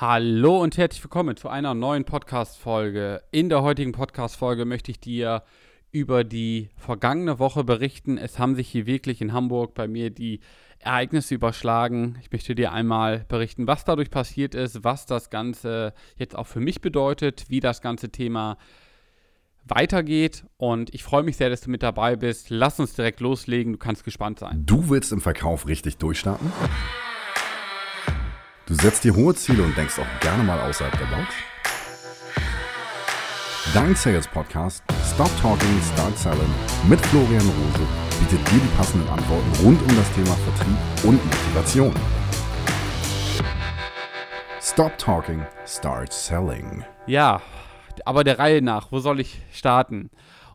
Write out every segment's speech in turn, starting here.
Hallo und herzlich willkommen zu einer neuen Podcast-Folge. In der heutigen Podcast-Folge möchte ich dir über die vergangene Woche berichten. Es haben sich hier wirklich in Hamburg bei mir die Ereignisse überschlagen. Ich möchte dir einmal berichten, was dadurch passiert ist, was das Ganze jetzt auch für mich bedeutet, wie das ganze Thema weitergeht. Und ich freue mich sehr, dass du mit dabei bist. Lass uns direkt loslegen. Du kannst gespannt sein. Du willst im Verkauf richtig durchstarten? Du setzt dir hohe Ziele und denkst auch gerne mal außerhalb der Box? Dein Sales Podcast Stop Talking, Start Selling mit Florian Rose bietet dir die passenden Antworten rund um das Thema Vertrieb und Motivation. Stop Talking, Start Selling. Ja, aber der Reihe nach, wo soll ich starten?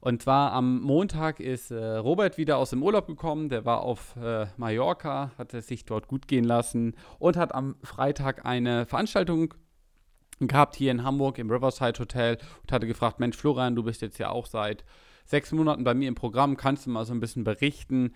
Und zwar am Montag ist äh, Robert wieder aus dem Urlaub gekommen. Der war auf äh, Mallorca, hat es sich dort gut gehen lassen und hat am Freitag eine Veranstaltung gehabt hier in Hamburg im Riverside Hotel und hatte gefragt: Mensch, Florian, du bist jetzt ja auch seit sechs Monaten bei mir im Programm. Kannst du mal so ein bisschen berichten,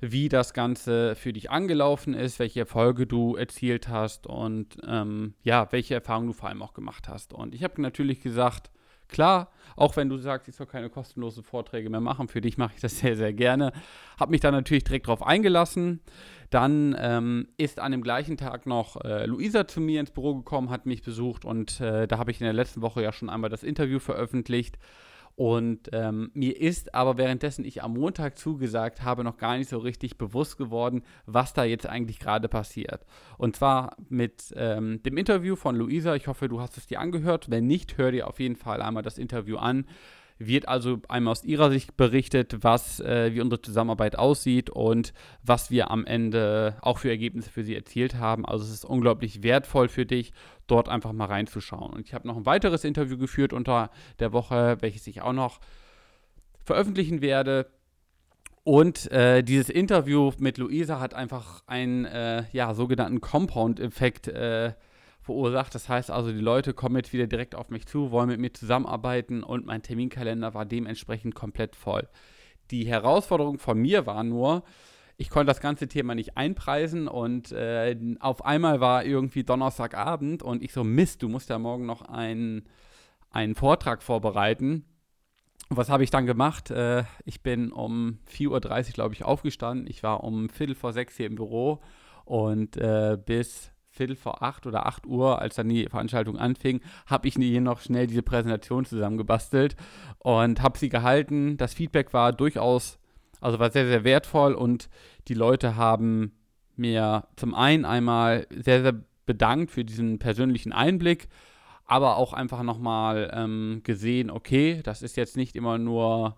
wie das Ganze für dich angelaufen ist, welche Erfolge du erzielt hast und ähm, ja, welche Erfahrungen du vor allem auch gemacht hast? Und ich habe natürlich gesagt, Klar, auch wenn du sagst, ich soll keine kostenlosen Vorträge mehr machen, für dich mache ich das sehr, sehr gerne. Habe mich da natürlich direkt drauf eingelassen. Dann ähm, ist an dem gleichen Tag noch äh, Luisa zu mir ins Büro gekommen, hat mich besucht und äh, da habe ich in der letzten Woche ja schon einmal das Interview veröffentlicht. Und ähm, mir ist aber währenddessen ich am Montag zugesagt habe, noch gar nicht so richtig bewusst geworden, was da jetzt eigentlich gerade passiert. Und zwar mit ähm, dem Interview von Luisa. Ich hoffe, du hast es dir angehört. Wenn nicht, hör dir auf jeden Fall einmal das Interview an wird also einmal aus ihrer Sicht berichtet, was, äh, wie unsere Zusammenarbeit aussieht und was wir am Ende auch für Ergebnisse für sie erzielt haben. Also es ist unglaublich wertvoll für dich, dort einfach mal reinzuschauen. Und ich habe noch ein weiteres Interview geführt unter der Woche, welches ich auch noch veröffentlichen werde. Und äh, dieses Interview mit Luisa hat einfach einen äh, ja, sogenannten Compound-Effekt äh, verursacht. Das heißt also, die Leute kommen jetzt wieder direkt auf mich zu, wollen mit mir zusammenarbeiten und mein Terminkalender war dementsprechend komplett voll. Die Herausforderung von mir war nur, ich konnte das ganze Thema nicht einpreisen und äh, auf einmal war irgendwie Donnerstagabend und ich so, Mist, du musst ja morgen noch einen, einen Vortrag vorbereiten. Was habe ich dann gemacht? Äh, ich bin um 4.30 Uhr, glaube ich, aufgestanden. Ich war um Viertel vor sechs hier im Büro und äh, bis Viertel vor acht oder acht Uhr, als dann die Veranstaltung anfing, habe ich hier noch schnell diese Präsentation zusammengebastelt und habe sie gehalten. Das Feedback war durchaus, also war sehr, sehr wertvoll und die Leute haben mir zum einen einmal sehr, sehr bedankt für diesen persönlichen Einblick, aber auch einfach nochmal ähm, gesehen, okay, das ist jetzt nicht immer nur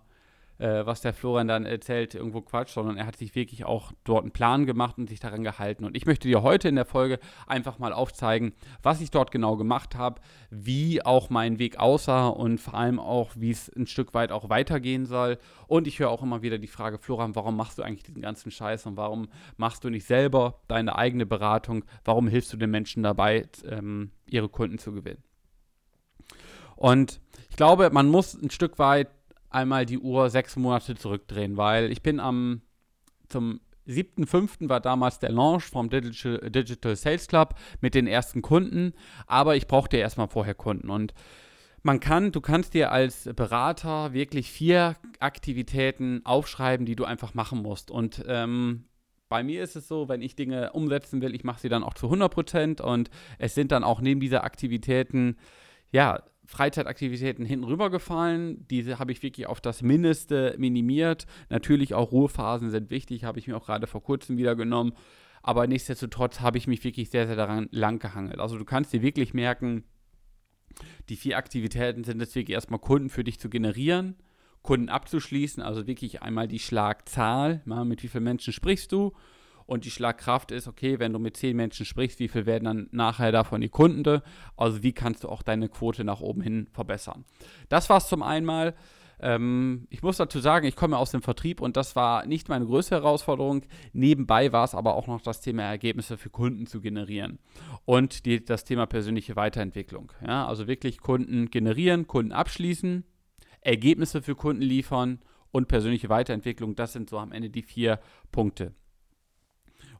äh, was der Florian dann erzählt, irgendwo Quatsch, sondern er hat sich wirklich auch dort einen Plan gemacht und sich daran gehalten. Und ich möchte dir heute in der Folge einfach mal aufzeigen, was ich dort genau gemacht habe, wie auch mein Weg aussah und vor allem auch, wie es ein Stück weit auch weitergehen soll. Und ich höre auch immer wieder die Frage, Florian, warum machst du eigentlich diesen ganzen Scheiß und warum machst du nicht selber deine eigene Beratung? Warum hilfst du den Menschen dabei, ähm, ihre Kunden zu gewinnen? Und ich glaube, man muss ein Stück weit einmal die Uhr sechs Monate zurückdrehen, weil ich bin am zum 7.5. war damals der Launch vom Digital, Sales Club mit den ersten Kunden, aber ich brauchte erstmal vorher Kunden und man kann, du kannst dir als Berater wirklich vier Aktivitäten aufschreiben, die du einfach machen musst. Und ähm, bei mir ist es so, wenn ich Dinge umsetzen will, ich mache sie dann auch zu 100% und es sind dann auch neben dieser Aktivitäten, ja, Freizeitaktivitäten hinten rübergefallen. Diese habe ich wirklich auf das Mindeste minimiert. Natürlich auch Ruhephasen sind wichtig, habe ich mir auch gerade vor kurzem wieder genommen. Aber nichtsdestotrotz habe ich mich wirklich sehr, sehr daran lang gehangelt. Also du kannst dir wirklich merken, die vier Aktivitäten sind es wirklich erstmal Kunden für dich zu generieren, Kunden abzuschließen, also wirklich einmal die Schlagzahl, mit wie vielen Menschen sprichst du und die Schlagkraft ist, okay, wenn du mit zehn Menschen sprichst, wie viel werden dann nachher davon die Kunden? Also wie kannst du auch deine Quote nach oben hin verbessern? Das war es zum einen ähm, ich muss dazu sagen, ich komme aus dem Vertrieb und das war nicht meine größte Herausforderung. Nebenbei war es aber auch noch das Thema Ergebnisse für Kunden zu generieren und die, das Thema persönliche Weiterentwicklung. Ja, also wirklich Kunden generieren, Kunden abschließen, Ergebnisse für Kunden liefern und persönliche Weiterentwicklung. Das sind so am Ende die vier Punkte.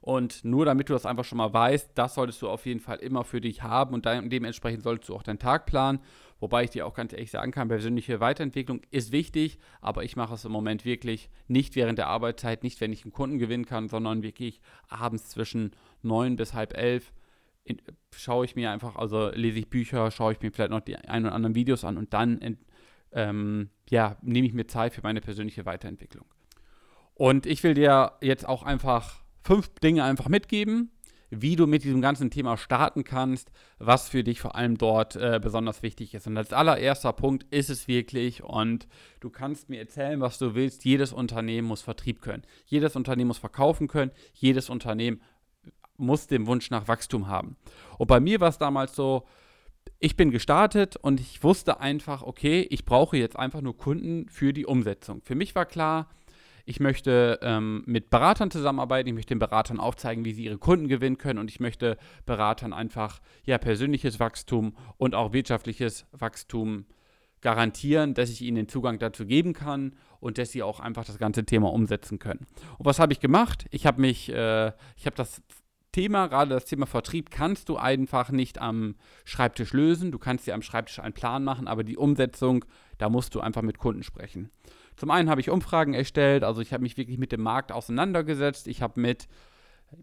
Und nur damit du das einfach schon mal weißt, das solltest du auf jeden Fall immer für dich haben und dementsprechend solltest du auch deinen Tag planen. Wobei ich dir auch ganz ehrlich sagen kann, persönliche Weiterentwicklung ist wichtig, aber ich mache es im Moment wirklich nicht während der Arbeitszeit, nicht wenn ich einen Kunden gewinnen kann, sondern wirklich abends zwischen neun bis halb elf schaue ich mir einfach, also lese ich Bücher, schaue ich mir vielleicht noch die ein oder anderen Videos an und dann ähm, ja, nehme ich mir Zeit für meine persönliche Weiterentwicklung. Und ich will dir jetzt auch einfach fünf Dinge einfach mitgeben, wie du mit diesem ganzen Thema starten kannst, was für dich vor allem dort äh, besonders wichtig ist. Und als allererster Punkt ist es wirklich, und du kannst mir erzählen, was du willst, jedes Unternehmen muss Vertrieb können. Jedes Unternehmen muss verkaufen können. Jedes Unternehmen muss den Wunsch nach Wachstum haben. Und bei mir war es damals so, ich bin gestartet und ich wusste einfach, okay, ich brauche jetzt einfach nur Kunden für die Umsetzung. Für mich war klar, ich möchte ähm, mit Beratern zusammenarbeiten, ich möchte den Beratern aufzeigen, wie sie ihre Kunden gewinnen können und ich möchte Beratern einfach ja persönliches Wachstum und auch wirtschaftliches Wachstum garantieren, dass ich ihnen den Zugang dazu geben kann und dass sie auch einfach das ganze Thema umsetzen können. Und was habe ich gemacht? Ich habe mich, äh, ich habe das Thema, gerade das Thema Vertrieb, kannst du einfach nicht am Schreibtisch lösen. Du kannst dir am Schreibtisch einen Plan machen, aber die Umsetzung, da musst du einfach mit Kunden sprechen. Zum einen habe ich Umfragen erstellt, also ich habe mich wirklich mit dem Markt auseinandergesetzt. Ich habe mit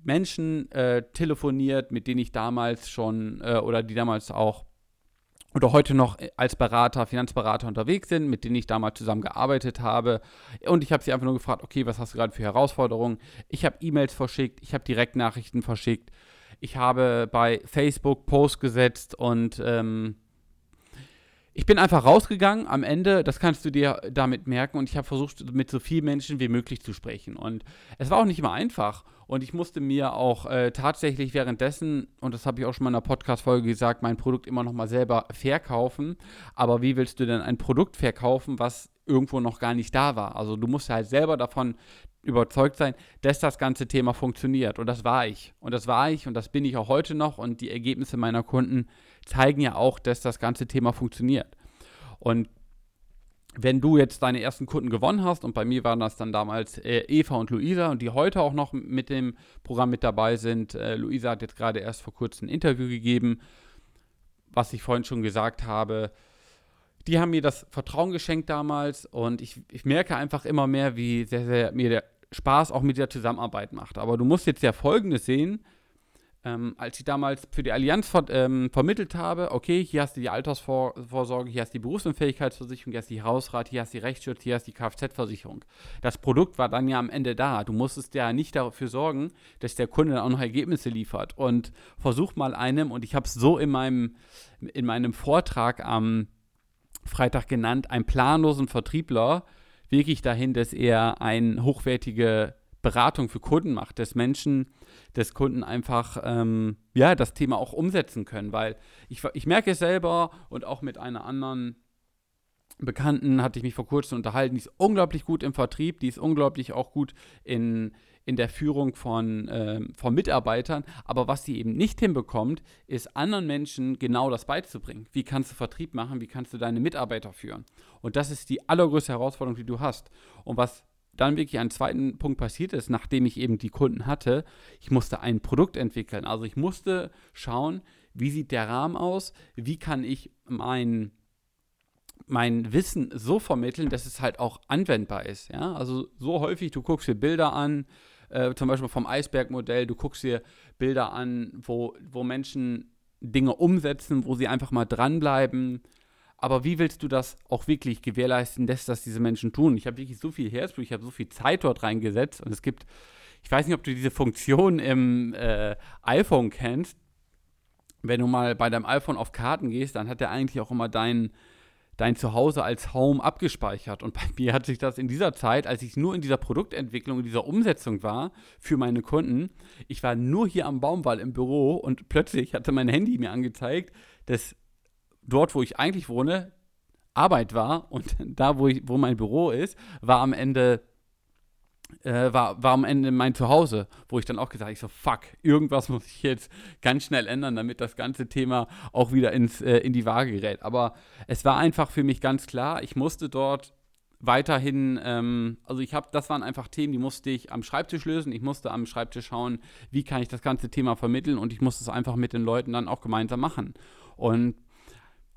Menschen äh, telefoniert, mit denen ich damals schon äh, oder die damals auch oder heute noch als Berater, Finanzberater unterwegs sind, mit denen ich damals zusammengearbeitet habe. Und ich habe sie einfach nur gefragt, okay, was hast du gerade für Herausforderungen? Ich habe E-Mails verschickt, ich habe Direktnachrichten verschickt, ich habe bei Facebook Posts gesetzt und ähm, ich bin einfach rausgegangen am Ende, das kannst du dir damit merken und ich habe versucht, mit so vielen Menschen wie möglich zu sprechen. Und es war auch nicht immer einfach und ich musste mir auch äh, tatsächlich währenddessen, und das habe ich auch schon mal in einer Podcast-Folge gesagt, mein Produkt immer noch mal selber verkaufen. Aber wie willst du denn ein Produkt verkaufen, was irgendwo noch gar nicht da war? Also du musst halt selber davon überzeugt sein, dass das ganze Thema funktioniert. Und das war ich. Und das war ich und das bin ich auch heute noch. Und die Ergebnisse meiner Kunden zeigen ja auch, dass das ganze Thema funktioniert. Und wenn du jetzt deine ersten Kunden gewonnen hast, und bei mir waren das dann damals äh, Eva und Luisa, und die heute auch noch mit dem Programm mit dabei sind. Äh, Luisa hat jetzt gerade erst vor kurzem ein Interview gegeben, was ich vorhin schon gesagt habe. Die haben mir das Vertrauen geschenkt damals und ich, ich merke einfach immer mehr, wie sehr, sehr mir der Spaß auch mit der Zusammenarbeit macht. Aber du musst jetzt ja Folgendes sehen ähm, als ich damals für die Allianz ver ähm, vermittelt habe, okay, hier hast du die Altersvorsorge, hier hast du die Berufsunfähigkeitsversicherung, hier hast du die Hausrat, hier hast du die Rechtsschutz, hier hast du die Kfz-Versicherung. Das Produkt war dann ja am Ende da. Du musstest ja nicht dafür sorgen, dass der Kunde dann auch noch Ergebnisse liefert. Und versuch mal einem, und ich habe es so in meinem, in meinem Vortrag am Freitag genannt, einen planlosen Vertriebler wirklich dahin, dass er eine hochwertige Beratung für Kunden macht, dass Menschen des Kunden einfach ähm, ja, das Thema auch umsetzen können. Weil ich, ich merke es selber und auch mit einer anderen Bekannten hatte ich mich vor kurzem unterhalten, die ist unglaublich gut im Vertrieb, die ist unglaublich auch gut in, in der Führung von, äh, von Mitarbeitern. Aber was sie eben nicht hinbekommt, ist anderen Menschen genau das beizubringen. Wie kannst du Vertrieb machen? Wie kannst du deine Mitarbeiter führen? Und das ist die allergrößte Herausforderung, die du hast. Und was dann wirklich einen zweiten Punkt passiert ist, nachdem ich eben die Kunden hatte, ich musste ein Produkt entwickeln. Also ich musste schauen, wie sieht der Rahmen aus, wie kann ich mein, mein Wissen so vermitteln, dass es halt auch anwendbar ist. Ja? Also so häufig, du guckst dir Bilder an, äh, zum Beispiel vom Eisbergmodell, du guckst dir Bilder an, wo, wo Menschen Dinge umsetzen, wo sie einfach mal dranbleiben, aber wie willst du das auch wirklich gewährleisten, dass das diese Menschen tun? Ich habe wirklich so viel Herzblut, ich habe so viel Zeit dort reingesetzt und es gibt, ich weiß nicht, ob du diese Funktion im äh, iPhone kennst. Wenn du mal bei deinem iPhone auf Karten gehst, dann hat er eigentlich auch immer dein, dein Zuhause als Home abgespeichert. Und bei mir hat sich das in dieser Zeit, als ich nur in dieser Produktentwicklung, in dieser Umsetzung war für meine Kunden, ich war nur hier am Baumwall im Büro und plötzlich hatte mein Handy mir angezeigt, dass dort, wo ich eigentlich wohne, Arbeit war und da, wo, ich, wo mein Büro ist, war am Ende äh, war, war am Ende mein Zuhause, wo ich dann auch gesagt habe, ich so, fuck, irgendwas muss ich jetzt ganz schnell ändern, damit das ganze Thema auch wieder ins, äh, in die Waage gerät. Aber es war einfach für mich ganz klar, ich musste dort weiterhin, ähm, also ich habe, das waren einfach Themen, die musste ich am Schreibtisch lösen. Ich musste am Schreibtisch schauen, wie kann ich das ganze Thema vermitteln und ich musste es einfach mit den Leuten dann auch gemeinsam machen. Und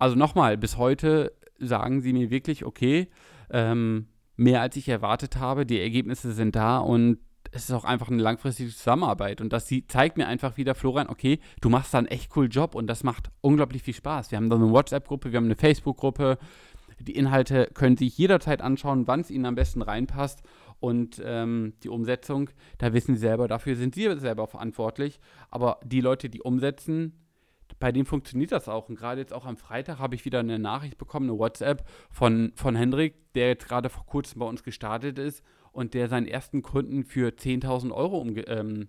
also nochmal, bis heute sagen sie mir wirklich, okay, ähm, mehr als ich erwartet habe, die Ergebnisse sind da und es ist auch einfach eine langfristige Zusammenarbeit. Und das zeigt mir einfach wieder, Florian, okay, du machst da einen echt coolen Job und das macht unglaublich viel Spaß. Wir haben da eine WhatsApp-Gruppe, wir haben eine Facebook-Gruppe. Die Inhalte können sich jederzeit anschauen, wann es Ihnen am besten reinpasst. Und ähm, die Umsetzung, da wissen Sie selber, dafür sind Sie selber verantwortlich. Aber die Leute, die umsetzen, bei denen funktioniert das auch. Und gerade jetzt auch am Freitag habe ich wieder eine Nachricht bekommen, eine WhatsApp von, von Hendrik, der jetzt gerade vor kurzem bei uns gestartet ist und der seinen ersten Kunden für 10.000 Euro ähm,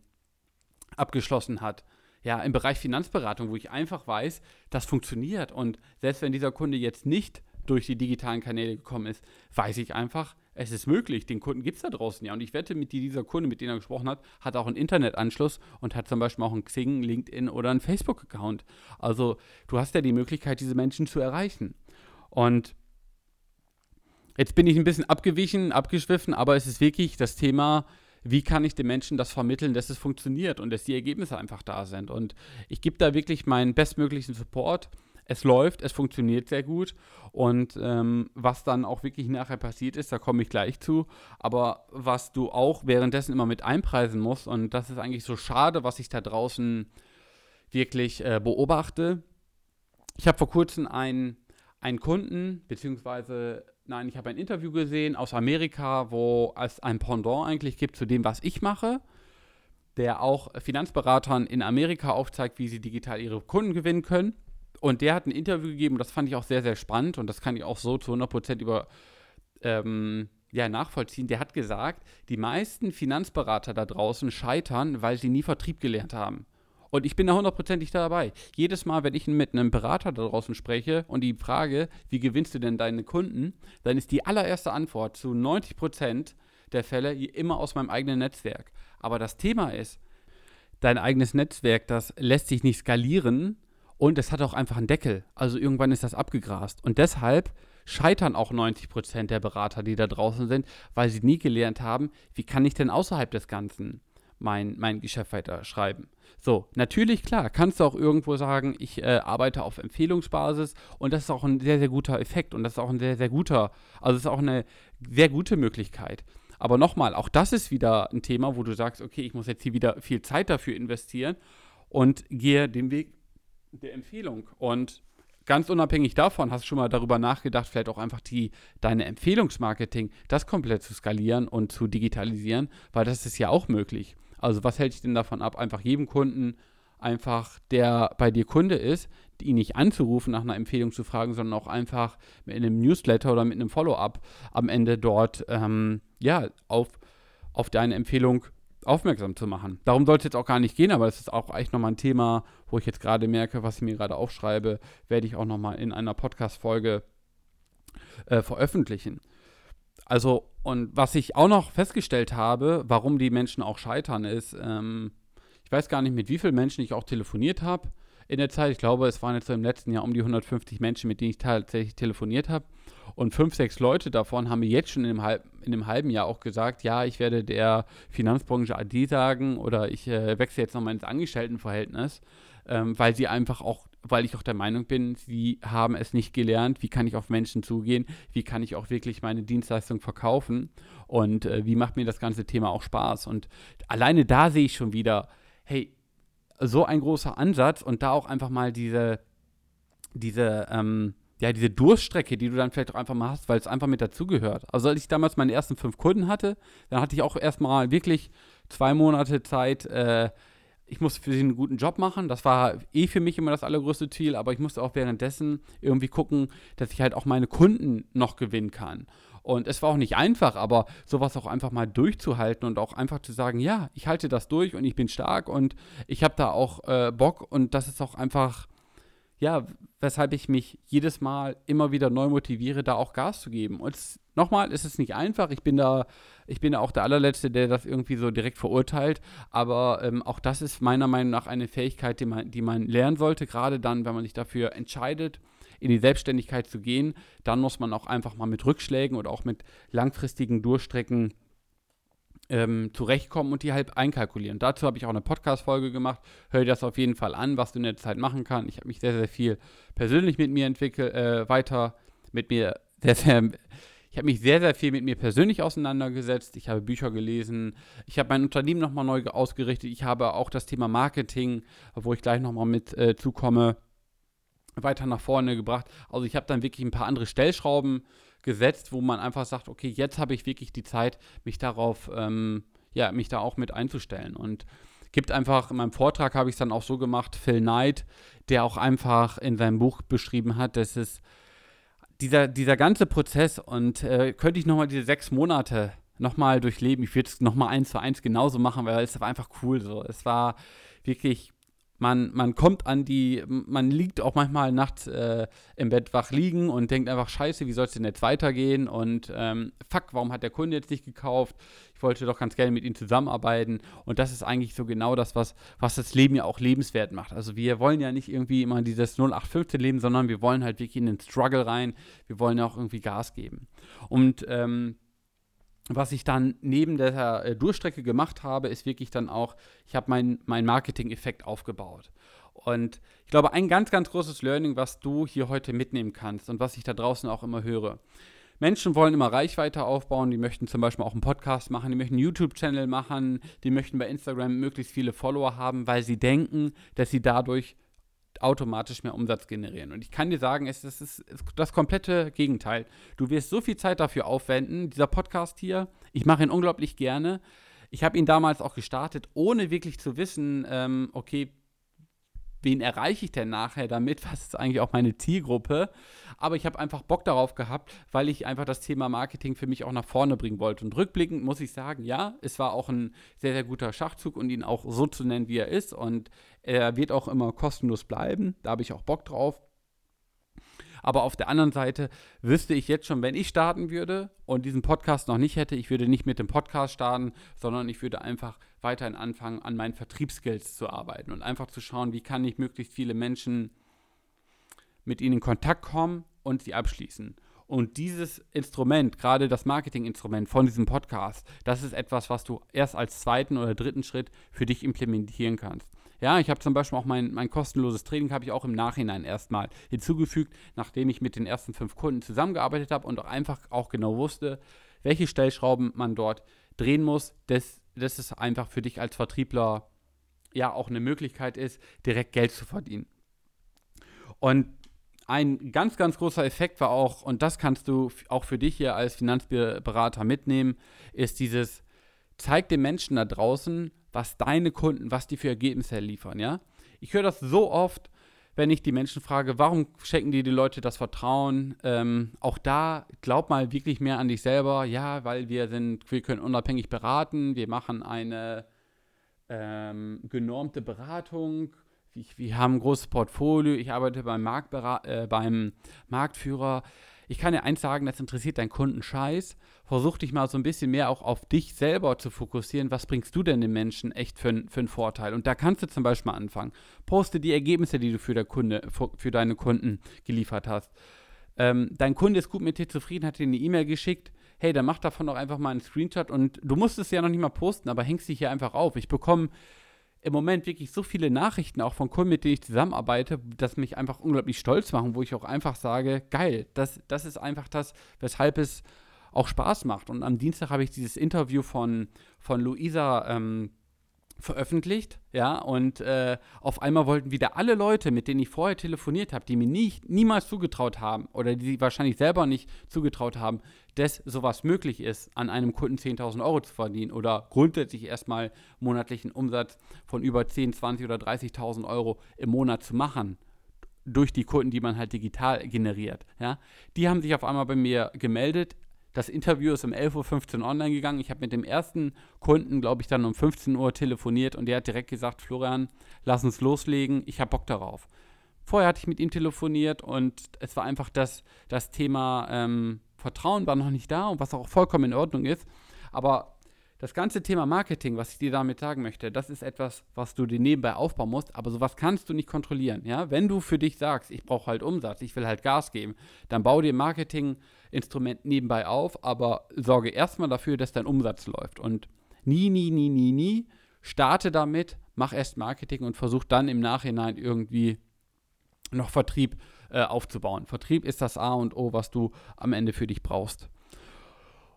abgeschlossen hat. Ja, im Bereich Finanzberatung, wo ich einfach weiß, das funktioniert. Und selbst wenn dieser Kunde jetzt nicht durch die digitalen Kanäle gekommen ist, weiß ich einfach, es ist möglich. Den Kunden gibt es da draußen ja. Und ich wette, mit dieser Kunde, mit dem er gesprochen hat, hat auch einen Internetanschluss und hat zum Beispiel auch einen Xing, LinkedIn oder einen Facebook-Account. Also du hast ja die Möglichkeit, diese Menschen zu erreichen. Und jetzt bin ich ein bisschen abgewichen, abgeschwiffen, aber es ist wirklich das Thema, wie kann ich den Menschen das vermitteln, dass es funktioniert und dass die Ergebnisse einfach da sind. Und ich gebe da wirklich meinen bestmöglichen Support es läuft, es funktioniert sehr gut. Und ähm, was dann auch wirklich nachher passiert ist, da komme ich gleich zu. Aber was du auch währenddessen immer mit einpreisen musst, und das ist eigentlich so schade, was ich da draußen wirklich äh, beobachte. Ich habe vor kurzem einen, einen Kunden, beziehungsweise, nein, ich habe ein Interview gesehen aus Amerika, wo es ein Pendant eigentlich gibt zu dem, was ich mache der auch Finanzberatern in Amerika aufzeigt, wie sie digital ihre Kunden gewinnen können. Und der hat ein Interview gegeben, das fand ich auch sehr, sehr spannend und das kann ich auch so zu 100% über ähm, ja, nachvollziehen. Der hat gesagt, die meisten Finanzberater da draußen scheitern, weil sie nie Vertrieb gelernt haben. Und ich bin da hundertprozentig dabei. Jedes Mal, wenn ich mit einem Berater da draußen spreche und die frage, wie gewinnst du denn deine Kunden, dann ist die allererste Antwort zu 90% der Fälle immer aus meinem eigenen Netzwerk. Aber das Thema ist, dein eigenes Netzwerk, das lässt sich nicht skalieren, und es hat auch einfach einen Deckel. Also irgendwann ist das abgegrast. Und deshalb scheitern auch 90 Prozent der Berater, die da draußen sind, weil sie nie gelernt haben, wie kann ich denn außerhalb des Ganzen mein, mein Geschäft weiter schreiben. So, natürlich, klar, kannst du auch irgendwo sagen, ich äh, arbeite auf Empfehlungsbasis und das ist auch ein sehr, sehr guter Effekt und das ist auch ein sehr, sehr guter, also ist auch eine sehr gute Möglichkeit. Aber nochmal, auch das ist wieder ein Thema, wo du sagst, okay, ich muss jetzt hier wieder viel Zeit dafür investieren und gehe den Weg der Empfehlung. Und ganz unabhängig davon, hast du schon mal darüber nachgedacht, vielleicht auch einfach die, deine Empfehlungsmarketing, das komplett zu skalieren und zu digitalisieren, weil das ist ja auch möglich. Also was hält dich denn davon ab, einfach jedem Kunden einfach, der bei dir Kunde ist, ihn nicht anzurufen, nach einer Empfehlung zu fragen, sondern auch einfach mit einem Newsletter oder mit einem Follow-up am Ende dort ähm, ja, auf, auf deine Empfehlung aufmerksam zu machen. Darum soll es jetzt auch gar nicht gehen, aber es ist auch eigentlich nochmal ein Thema, wo ich jetzt gerade merke, was ich mir gerade aufschreibe, werde ich auch nochmal in einer Podcast-Folge äh, veröffentlichen. Also, und was ich auch noch festgestellt habe, warum die Menschen auch scheitern, ist, ähm, ich weiß gar nicht, mit wie vielen Menschen ich auch telefoniert habe in der Zeit. Ich glaube, es waren jetzt im letzten Jahr um die 150 Menschen, mit denen ich tatsächlich telefoniert habe. Und fünf, sechs Leute davon haben mir jetzt schon in einem, halb, in einem halben Jahr auch gesagt, ja, ich werde der Finanzbranche AD sagen oder ich äh, wechsle jetzt nochmal ins Angestelltenverhältnis, ähm, weil sie einfach auch, weil ich auch der Meinung bin, sie haben es nicht gelernt, wie kann ich auf Menschen zugehen, wie kann ich auch wirklich meine Dienstleistung verkaufen und äh, wie macht mir das ganze Thema auch Spaß. Und alleine da sehe ich schon wieder, hey, so ein großer Ansatz und da auch einfach mal diese, diese, ähm, ja, diese Durststrecke, die du dann vielleicht auch einfach mal hast, weil es einfach mit dazugehört. Also als ich damals meine ersten fünf Kunden hatte, dann hatte ich auch erstmal wirklich zwei Monate Zeit, äh, ich musste für sie einen guten Job machen. Das war eh für mich immer das allergrößte Ziel, aber ich musste auch währenddessen irgendwie gucken, dass ich halt auch meine Kunden noch gewinnen kann. Und es war auch nicht einfach, aber sowas auch einfach mal durchzuhalten und auch einfach zu sagen, ja, ich halte das durch und ich bin stark und ich habe da auch äh, Bock und das ist auch einfach, ja, weshalb ich mich jedes Mal immer wieder neu motiviere, da auch Gas zu geben. Und nochmal, es ist nicht einfach. Ich bin da, ich bin da auch der allerletzte, der das irgendwie so direkt verurteilt. Aber ähm, auch das ist meiner Meinung nach eine Fähigkeit, die man, die man lernen sollte, gerade dann, wenn man sich dafür entscheidet, in die Selbstständigkeit zu gehen. Dann muss man auch einfach mal mit Rückschlägen oder auch mit langfristigen Durchstrecken ähm, zurechtkommen und die halt einkalkulieren. Dazu habe ich auch eine Podcast-Folge gemacht. Hör dir das auf jeden Fall an, was du in der Zeit machen kannst. Ich habe mich sehr, sehr viel persönlich mit mir entwickelt, äh, weiter mit mir sehr, sehr ich habe mich sehr, sehr viel mit mir persönlich auseinandergesetzt. Ich habe Bücher gelesen. Ich habe mein Unternehmen nochmal neu ausgerichtet. Ich habe auch das Thema Marketing, wo ich gleich nochmal mit äh, zukomme, weiter nach vorne gebracht. Also ich habe dann wirklich ein paar andere Stellschrauben gesetzt, wo man einfach sagt, okay, jetzt habe ich wirklich die Zeit, mich darauf, ähm, ja, mich da auch mit einzustellen. Und gibt einfach, in meinem Vortrag habe ich es dann auch so gemacht, Phil Knight, der auch einfach in seinem Buch beschrieben hat, dass es dieser, dieser ganze Prozess und äh, könnte ich nochmal diese sechs Monate nochmal durchleben. Ich würde es nochmal eins zu eins genauso machen, weil es war einfach cool so. Es war wirklich man, man kommt an die, man liegt auch manchmal nachts äh, im Bett wach liegen und denkt einfach, scheiße, wie soll es denn jetzt weitergehen? Und ähm, fuck, warum hat der Kunde jetzt nicht gekauft? Ich wollte doch ganz gerne mit ihm zusammenarbeiten. Und das ist eigentlich so genau das, was, was das Leben ja auch lebenswert macht. Also wir wollen ja nicht irgendwie immer dieses 0815 Leben, sondern wir wollen halt wirklich in den Struggle rein. Wir wollen ja auch irgendwie Gas geben. Und ähm, was ich dann neben der äh, Durchstrecke gemacht habe, ist wirklich dann auch, ich habe meinen mein Marketing-Effekt aufgebaut. Und ich glaube, ein ganz, ganz großes Learning, was du hier heute mitnehmen kannst und was ich da draußen auch immer höre. Menschen wollen immer Reichweite aufbauen, die möchten zum Beispiel auch einen Podcast machen, die möchten einen YouTube-Channel machen, die möchten bei Instagram möglichst viele Follower haben, weil sie denken, dass sie dadurch automatisch mehr Umsatz generieren. Und ich kann dir sagen, es, es ist das komplette Gegenteil. Du wirst so viel Zeit dafür aufwenden. Dieser Podcast hier, ich mache ihn unglaublich gerne. Ich habe ihn damals auch gestartet, ohne wirklich zu wissen, ähm, okay, wen erreiche ich denn nachher damit? Was ist eigentlich auch meine Zielgruppe? Aber ich habe einfach Bock darauf gehabt, weil ich einfach das Thema Marketing für mich auch nach vorne bringen wollte. Und rückblickend muss ich sagen, ja, es war auch ein sehr, sehr guter Schachzug und ihn auch so zu nennen, wie er ist. Und er wird auch immer kostenlos bleiben. Da habe ich auch Bock drauf. Aber auf der anderen Seite wüsste ich jetzt schon, wenn ich starten würde und diesen Podcast noch nicht hätte, ich würde nicht mit dem Podcast starten, sondern ich würde einfach weiterhin anfangen, an meinen Vertriebsskills zu arbeiten und einfach zu schauen, wie kann ich möglichst viele Menschen mit ihnen in Kontakt kommen und sie abschließen. Und dieses Instrument, gerade das Marketinginstrument von diesem Podcast, das ist etwas, was du erst als zweiten oder dritten Schritt für dich implementieren kannst. Ja, ich habe zum Beispiel auch mein, mein kostenloses Training habe ich auch im Nachhinein erstmal hinzugefügt, nachdem ich mit den ersten fünf Kunden zusammengearbeitet habe und auch einfach auch genau wusste, welche Stellschrauben man dort drehen muss, dass, dass es einfach für dich als Vertriebler ja auch eine Möglichkeit ist, direkt Geld zu verdienen. Und ein ganz, ganz großer Effekt war auch, und das kannst du auch für dich hier als Finanzberater mitnehmen, ist dieses, zeig den Menschen da draußen, was deine Kunden, was die für Ergebnisse liefern, ja. Ich höre das so oft, wenn ich die Menschen frage, warum schenken dir die Leute das Vertrauen? Ähm, auch da glaub mal wirklich mehr an dich selber. Ja, weil wir sind, wir können unabhängig beraten, wir machen eine ähm, genormte Beratung. Wir, wir, haben ein großes Portfolio. Ich arbeite beim, äh, beim Marktführer ich kann dir eins sagen, das interessiert deinen Kunden scheiß. Versuch dich mal so ein bisschen mehr auch auf dich selber zu fokussieren. Was bringst du denn den Menschen echt für, für einen Vorteil? Und da kannst du zum Beispiel mal anfangen. Poste die Ergebnisse, die du für, der Kunde, für deine Kunden geliefert hast. Ähm, dein Kunde ist gut mit dir zufrieden, hat dir eine E-Mail geschickt. Hey, dann mach davon doch einfach mal einen Screenshot und du musst es ja noch nicht mal posten, aber hängst dich hier einfach auf. Ich bekomme im Moment wirklich so viele Nachrichten auch von Kunden, mit denen ich zusammenarbeite, dass mich einfach unglaublich stolz machen, wo ich auch einfach sage, geil, das, das ist einfach das, weshalb es auch Spaß macht. Und am Dienstag habe ich dieses Interview von, von Luisa ähm, veröffentlicht, ja, und äh, auf einmal wollten wieder alle Leute, mit denen ich vorher telefoniert habe, die mir nie, niemals zugetraut haben oder die wahrscheinlich selber nicht zugetraut haben, dass sowas möglich ist, an einem Kunden 10.000 Euro zu verdienen oder grundsätzlich erstmal monatlichen Umsatz von über 10, 20 oder 30.000 Euro im Monat zu machen durch die Kunden, die man halt digital generiert, ja, die haben sich auf einmal bei mir gemeldet, das Interview ist um 11.15 Uhr online gegangen. Ich habe mit dem ersten Kunden, glaube ich, dann um 15 Uhr telefoniert und der hat direkt gesagt, Florian, lass uns loslegen, ich habe Bock darauf. Vorher hatte ich mit ihm telefoniert und es war einfach das, das Thema ähm, Vertrauen war noch nicht da und was auch vollkommen in Ordnung ist. Aber das ganze Thema Marketing, was ich dir damit sagen möchte, das ist etwas, was du dir nebenbei aufbauen musst, aber sowas kannst du nicht kontrollieren. Ja? Wenn du für dich sagst, ich brauche halt Umsatz, ich will halt Gas geben, dann bau dir Marketinginstrument nebenbei auf, aber sorge erstmal dafür, dass dein Umsatz läuft. Und nie, nie, nie, nie, nie starte damit, mach erst Marketing und versuch dann im Nachhinein irgendwie noch Vertrieb äh, aufzubauen. Vertrieb ist das A und O, was du am Ende für dich brauchst.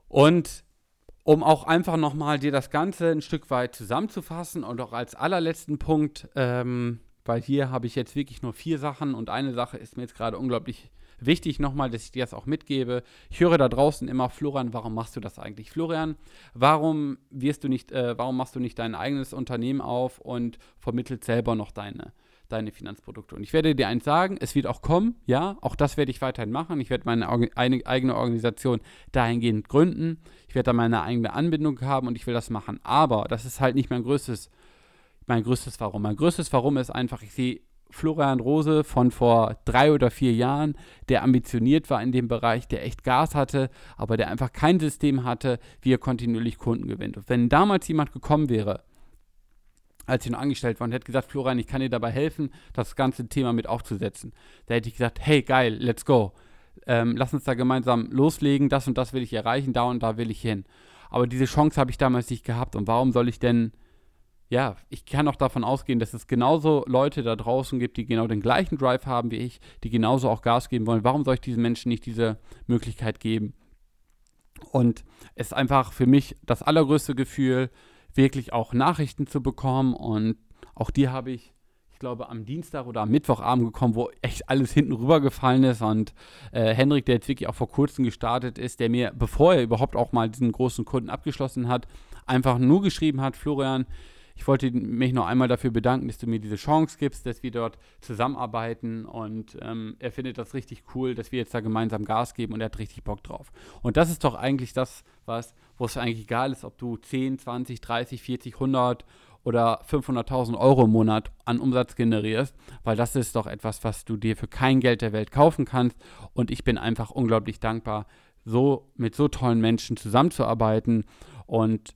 Und um auch einfach nochmal dir das Ganze ein Stück weit zusammenzufassen und auch als allerletzten Punkt, ähm, weil hier habe ich jetzt wirklich nur vier Sachen und eine Sache ist mir jetzt gerade unglaublich wichtig nochmal, dass ich dir das auch mitgebe. Ich höre da draußen immer, Florian, warum machst du das eigentlich? Florian, warum wirst du nicht, äh, warum machst du nicht dein eigenes Unternehmen auf und vermittelt selber noch deine deine Finanzprodukte. Und ich werde dir eins sagen, es wird auch kommen, ja, auch das werde ich weiterhin machen. Ich werde meine eigene Organisation dahingehend gründen. Ich werde da meine eigene Anbindung haben und ich will das machen. Aber das ist halt nicht mein größtes, mein größtes Warum. Mein größtes Warum ist einfach, ich sehe Florian Rose von vor drei oder vier Jahren, der ambitioniert war in dem Bereich, der echt Gas hatte, aber der einfach kein System hatte, wie er kontinuierlich Kunden gewinnt. Und wenn damals jemand gekommen wäre als ich noch angestellt war und hätte gesagt, Florian, ich kann dir dabei helfen, das ganze Thema mit aufzusetzen. Da hätte ich gesagt, hey, geil, let's go. Ähm, lass uns da gemeinsam loslegen, das und das will ich erreichen, da und da will ich hin. Aber diese Chance habe ich damals nicht gehabt und warum soll ich denn, ja, ich kann auch davon ausgehen, dass es genauso Leute da draußen gibt, die genau den gleichen Drive haben wie ich, die genauso auch Gas geben wollen. Warum soll ich diesen Menschen nicht diese Möglichkeit geben? Und es ist einfach für mich das allergrößte Gefühl, wirklich auch Nachrichten zu bekommen. Und auch die habe ich, ich glaube, am Dienstag oder am Mittwochabend gekommen, wo echt alles hinten rübergefallen ist. Und äh, Henrik, der jetzt wirklich auch vor kurzem gestartet ist, der mir, bevor er überhaupt auch mal diesen großen Kunden abgeschlossen hat, einfach nur geschrieben hat, Florian, ich wollte mich noch einmal dafür bedanken, dass du mir diese Chance gibst, dass wir dort zusammenarbeiten. Und ähm, er findet das richtig cool, dass wir jetzt da gemeinsam Gas geben und er hat richtig Bock drauf. Und das ist doch eigentlich das, was, wo es eigentlich egal ist, ob du 10, 20, 30, 40, 100 oder 500.000 Euro im Monat an Umsatz generierst, weil das ist doch etwas, was du dir für kein Geld der Welt kaufen kannst. Und ich bin einfach unglaublich dankbar, so mit so tollen Menschen zusammenzuarbeiten und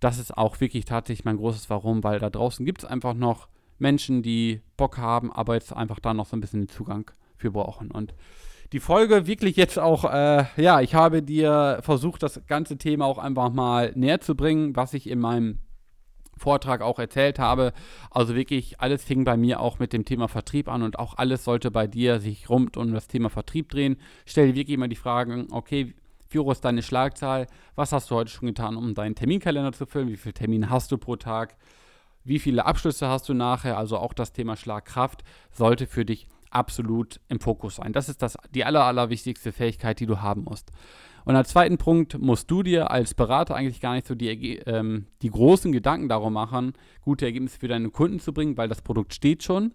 das ist auch wirklich tatsächlich mein großes Warum, weil da draußen gibt es einfach noch Menschen, die Bock haben, aber jetzt einfach da noch so ein bisschen den Zugang für brauchen. Und die Folge wirklich jetzt auch, äh, ja, ich habe dir versucht, das ganze Thema auch einfach mal näher zu bringen, was ich in meinem Vortrag auch erzählt habe. Also wirklich, alles fing bei mir auch mit dem Thema Vertrieb an und auch alles sollte bei dir sich rund um das Thema Vertrieb drehen. Stell dir wirklich immer die Fragen, okay, hoch ist deine Schlagzahl? Was hast du heute schon getan, um deinen Terminkalender zu füllen? Wie viele Termine hast du pro Tag? Wie viele Abschlüsse hast du nachher? Also auch das Thema Schlagkraft sollte für dich absolut im Fokus sein. Das ist das, die aller, allerwichtigste Fähigkeit, die du haben musst. Und als zweiten Punkt musst du dir als Berater eigentlich gar nicht so die, ähm, die großen Gedanken darum machen, gute Ergebnisse für deine Kunden zu bringen, weil das Produkt steht schon.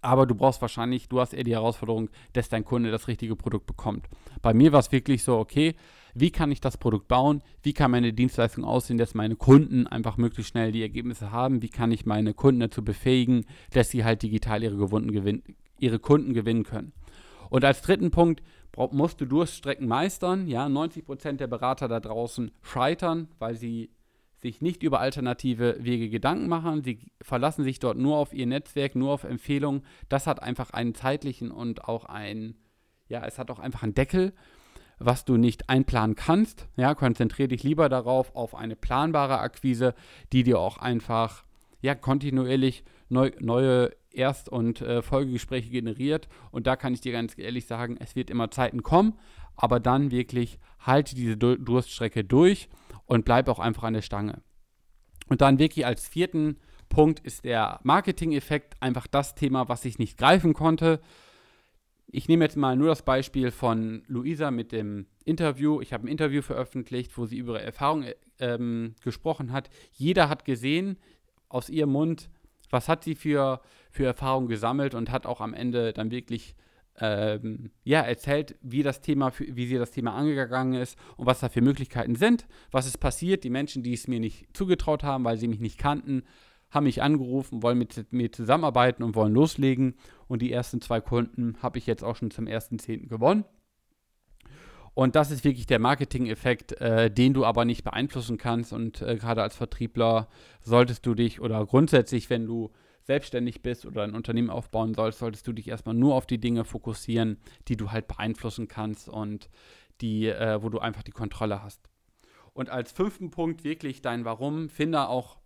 Aber du brauchst wahrscheinlich, du hast eher die Herausforderung, dass dein Kunde das richtige Produkt bekommt. Bei mir war es wirklich so, okay, wie kann ich das Produkt bauen? Wie kann meine Dienstleistung aussehen, dass meine Kunden einfach möglichst schnell die Ergebnisse haben? Wie kann ich meine Kunden dazu befähigen, dass sie halt digital ihre, gewinn, ihre Kunden gewinnen können? Und als dritten Punkt musst du Durststrecken meistern. Ja, 90% der Berater da draußen scheitern, weil sie sich nicht über alternative Wege Gedanken machen. Sie verlassen sich dort nur auf ihr Netzwerk, nur auf Empfehlungen. Das hat einfach einen zeitlichen und auch einen, ja, es hat auch einfach einen Deckel, was du nicht einplanen kannst. Ja, konzentriere dich lieber darauf, auf eine planbare Akquise, die dir auch einfach, ja, kontinuierlich neu, neue Erst- und äh, Folgegespräche generiert. Und da kann ich dir ganz ehrlich sagen, es wird immer Zeiten kommen, aber dann wirklich halte diese Durststrecke durch und bleib auch einfach an der Stange. Und dann wirklich als vierten Punkt ist der Marketing-Effekt einfach das Thema, was ich nicht greifen konnte. Ich nehme jetzt mal nur das Beispiel von Luisa mit dem Interview. Ich habe ein Interview veröffentlicht, wo sie über ihre Erfahrung ähm, gesprochen hat. Jeder hat gesehen aus ihrem Mund, was hat sie für, für Erfahrungen gesammelt und hat auch am Ende dann wirklich ähm, ja, erzählt, wie das Thema, wie sie das Thema angegangen ist und was da für Möglichkeiten sind, was ist passiert. Die Menschen, die es mir nicht zugetraut haben, weil sie mich nicht kannten, haben mich angerufen, wollen mit mir zusammenarbeiten und wollen loslegen. Und die ersten zwei Kunden habe ich jetzt auch schon zum 1.10. gewonnen. Und das ist wirklich der Marketing-Effekt, äh, den du aber nicht beeinflussen kannst. Und äh, gerade als Vertriebler solltest du dich oder grundsätzlich, wenn du selbstständig bist oder ein Unternehmen aufbauen sollst, solltest du dich erstmal nur auf die Dinge fokussieren, die du halt beeinflussen kannst und die, äh, wo du einfach die Kontrolle hast. Und als fünften Punkt wirklich dein Warum. Finde auch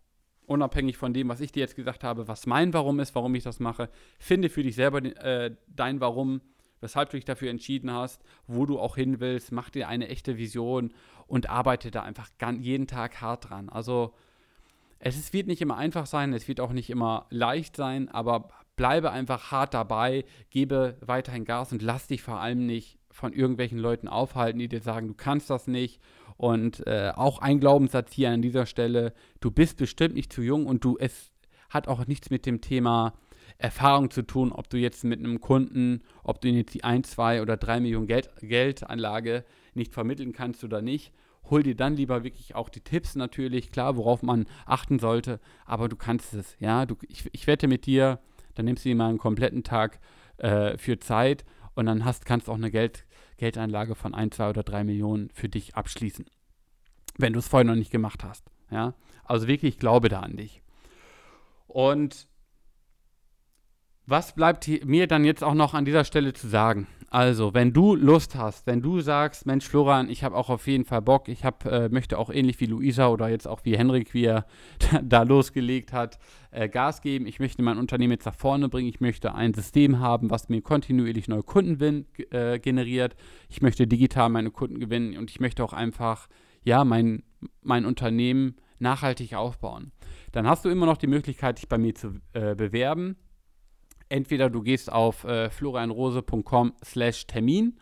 unabhängig von dem, was ich dir jetzt gesagt habe, was mein Warum ist, warum ich das mache. Finde für dich selber äh, dein Warum, weshalb du dich dafür entschieden hast, wo du auch hin willst. Mach dir eine echte Vision und arbeite da einfach jeden Tag hart dran. Also es wird nicht immer einfach sein, es wird auch nicht immer leicht sein, aber bleibe einfach hart dabei, gebe weiterhin Gas und lass dich vor allem nicht von irgendwelchen Leuten aufhalten, die dir sagen, du kannst das nicht. Und äh, auch ein Glaubenssatz hier an dieser Stelle, du bist bestimmt nicht zu jung und du, es hat auch nichts mit dem Thema Erfahrung zu tun, ob du jetzt mit einem Kunden, ob du jetzt die 1, 2 oder 3 Millionen Geld, Geldanlage nicht vermitteln kannst oder nicht, hol dir dann lieber wirklich auch die Tipps natürlich, klar, worauf man achten sollte, aber du kannst es, ja, du, ich, ich wette mit dir, dann nimmst du dir mal einen kompletten Tag äh, für Zeit und dann hast, kannst auch eine Geld, Geldanlage von 1, 2 oder 3 Millionen für dich abschließen, wenn du es vorher noch nicht gemacht hast, ja, also wirklich glaube da an dich. Und was bleibt mir dann jetzt auch noch an dieser Stelle zu sagen? Also, wenn du Lust hast, wenn du sagst, Mensch, Florian, ich habe auch auf jeden Fall Bock, ich hab, äh, möchte auch ähnlich wie Luisa oder jetzt auch wie Henrik, wie er da losgelegt hat, äh, Gas geben, ich möchte mein Unternehmen jetzt nach vorne bringen, ich möchte ein System haben, was mir kontinuierlich neue Kunden äh, generiert, ich möchte digital meine Kunden gewinnen und ich möchte auch einfach, ja, mein, mein Unternehmen nachhaltig aufbauen. Dann hast du immer noch die Möglichkeit, dich bei mir zu äh, bewerben entweder du gehst auf äh, florianrose.com slash Termin,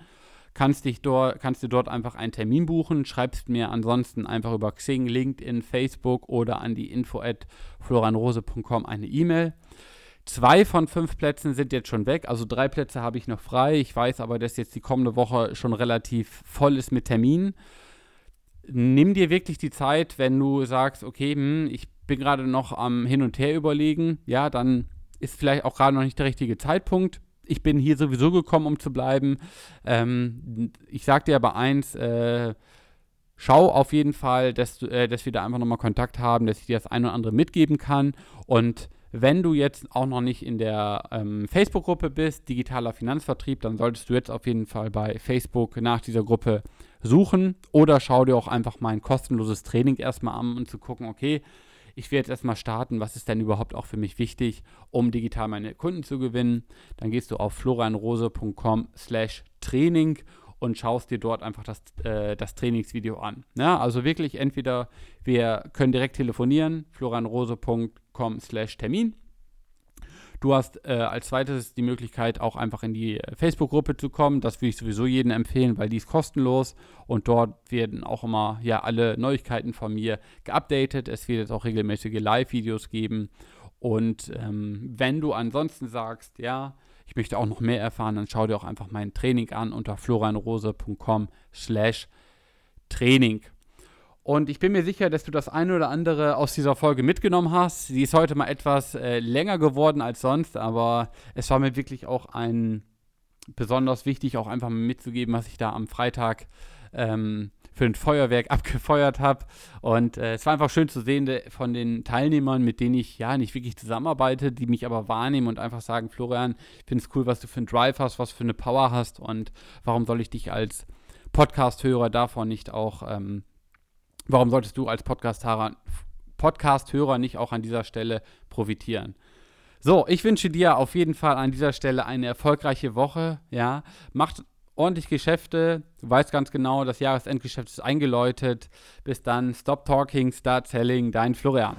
kannst, dich dort, kannst du dort einfach einen Termin buchen, schreibst mir ansonsten einfach über Xing, LinkedIn, Facebook oder an die info at florianrose.com eine E-Mail. Zwei von fünf Plätzen sind jetzt schon weg, also drei Plätze habe ich noch frei. Ich weiß aber, dass jetzt die kommende Woche schon relativ voll ist mit Terminen. Nimm dir wirklich die Zeit, wenn du sagst, okay, hm, ich bin gerade noch am Hin und Her überlegen, ja, dann ist vielleicht auch gerade noch nicht der richtige Zeitpunkt. Ich bin hier sowieso gekommen, um zu bleiben. Ähm, ich sage dir aber eins, äh, schau auf jeden Fall, dass, äh, dass wir da einfach nochmal Kontakt haben, dass ich dir das ein oder andere mitgeben kann. Und wenn du jetzt auch noch nicht in der ähm, Facebook-Gruppe bist, digitaler Finanzvertrieb, dann solltest du jetzt auf jeden Fall bei Facebook nach dieser Gruppe suchen oder schau dir auch einfach mein kostenloses Training erstmal an, um zu gucken, okay, ich werde jetzt erstmal starten, was ist denn überhaupt auch für mich wichtig, um digital meine Kunden zu gewinnen. Dann gehst du auf florianrose.com slash Training und schaust dir dort einfach das, äh, das Trainingsvideo an. Ja, also wirklich entweder wir können direkt telefonieren, florianrose.com slash Termin Du hast äh, als zweites die Möglichkeit, auch einfach in die äh, Facebook-Gruppe zu kommen. Das würde ich sowieso jedem empfehlen, weil die ist kostenlos und dort werden auch immer ja alle Neuigkeiten von mir geupdatet. Es wird jetzt auch regelmäßige Live-Videos geben. Und ähm, wenn du ansonsten sagst, ja, ich möchte auch noch mehr erfahren, dann schau dir auch einfach mein Training an unter florianrose.com slash Training. Und ich bin mir sicher, dass du das eine oder andere aus dieser Folge mitgenommen hast. Sie ist heute mal etwas äh, länger geworden als sonst, aber es war mir wirklich auch ein besonders wichtig, auch einfach mal mitzugeben, was ich da am Freitag ähm, für ein Feuerwerk abgefeuert habe. Und äh, es war einfach schön zu sehen von den Teilnehmern, mit denen ich ja nicht wirklich zusammenarbeite, die mich aber wahrnehmen und einfach sagen, Florian, ich finde es cool, was du für einen Drive hast, was für eine Power hast und warum soll ich dich als Podcast-Hörer davon nicht auch ähm, Warum solltest du als Podcast-Hörer Podcast nicht auch an dieser Stelle profitieren? So, ich wünsche dir auf jeden Fall an dieser Stelle eine erfolgreiche Woche. Ja, macht ordentlich Geschäfte. Du weißt ganz genau, das Jahresendgeschäft ist eingeläutet. Bis dann. Stop talking, start selling. Dein Florian.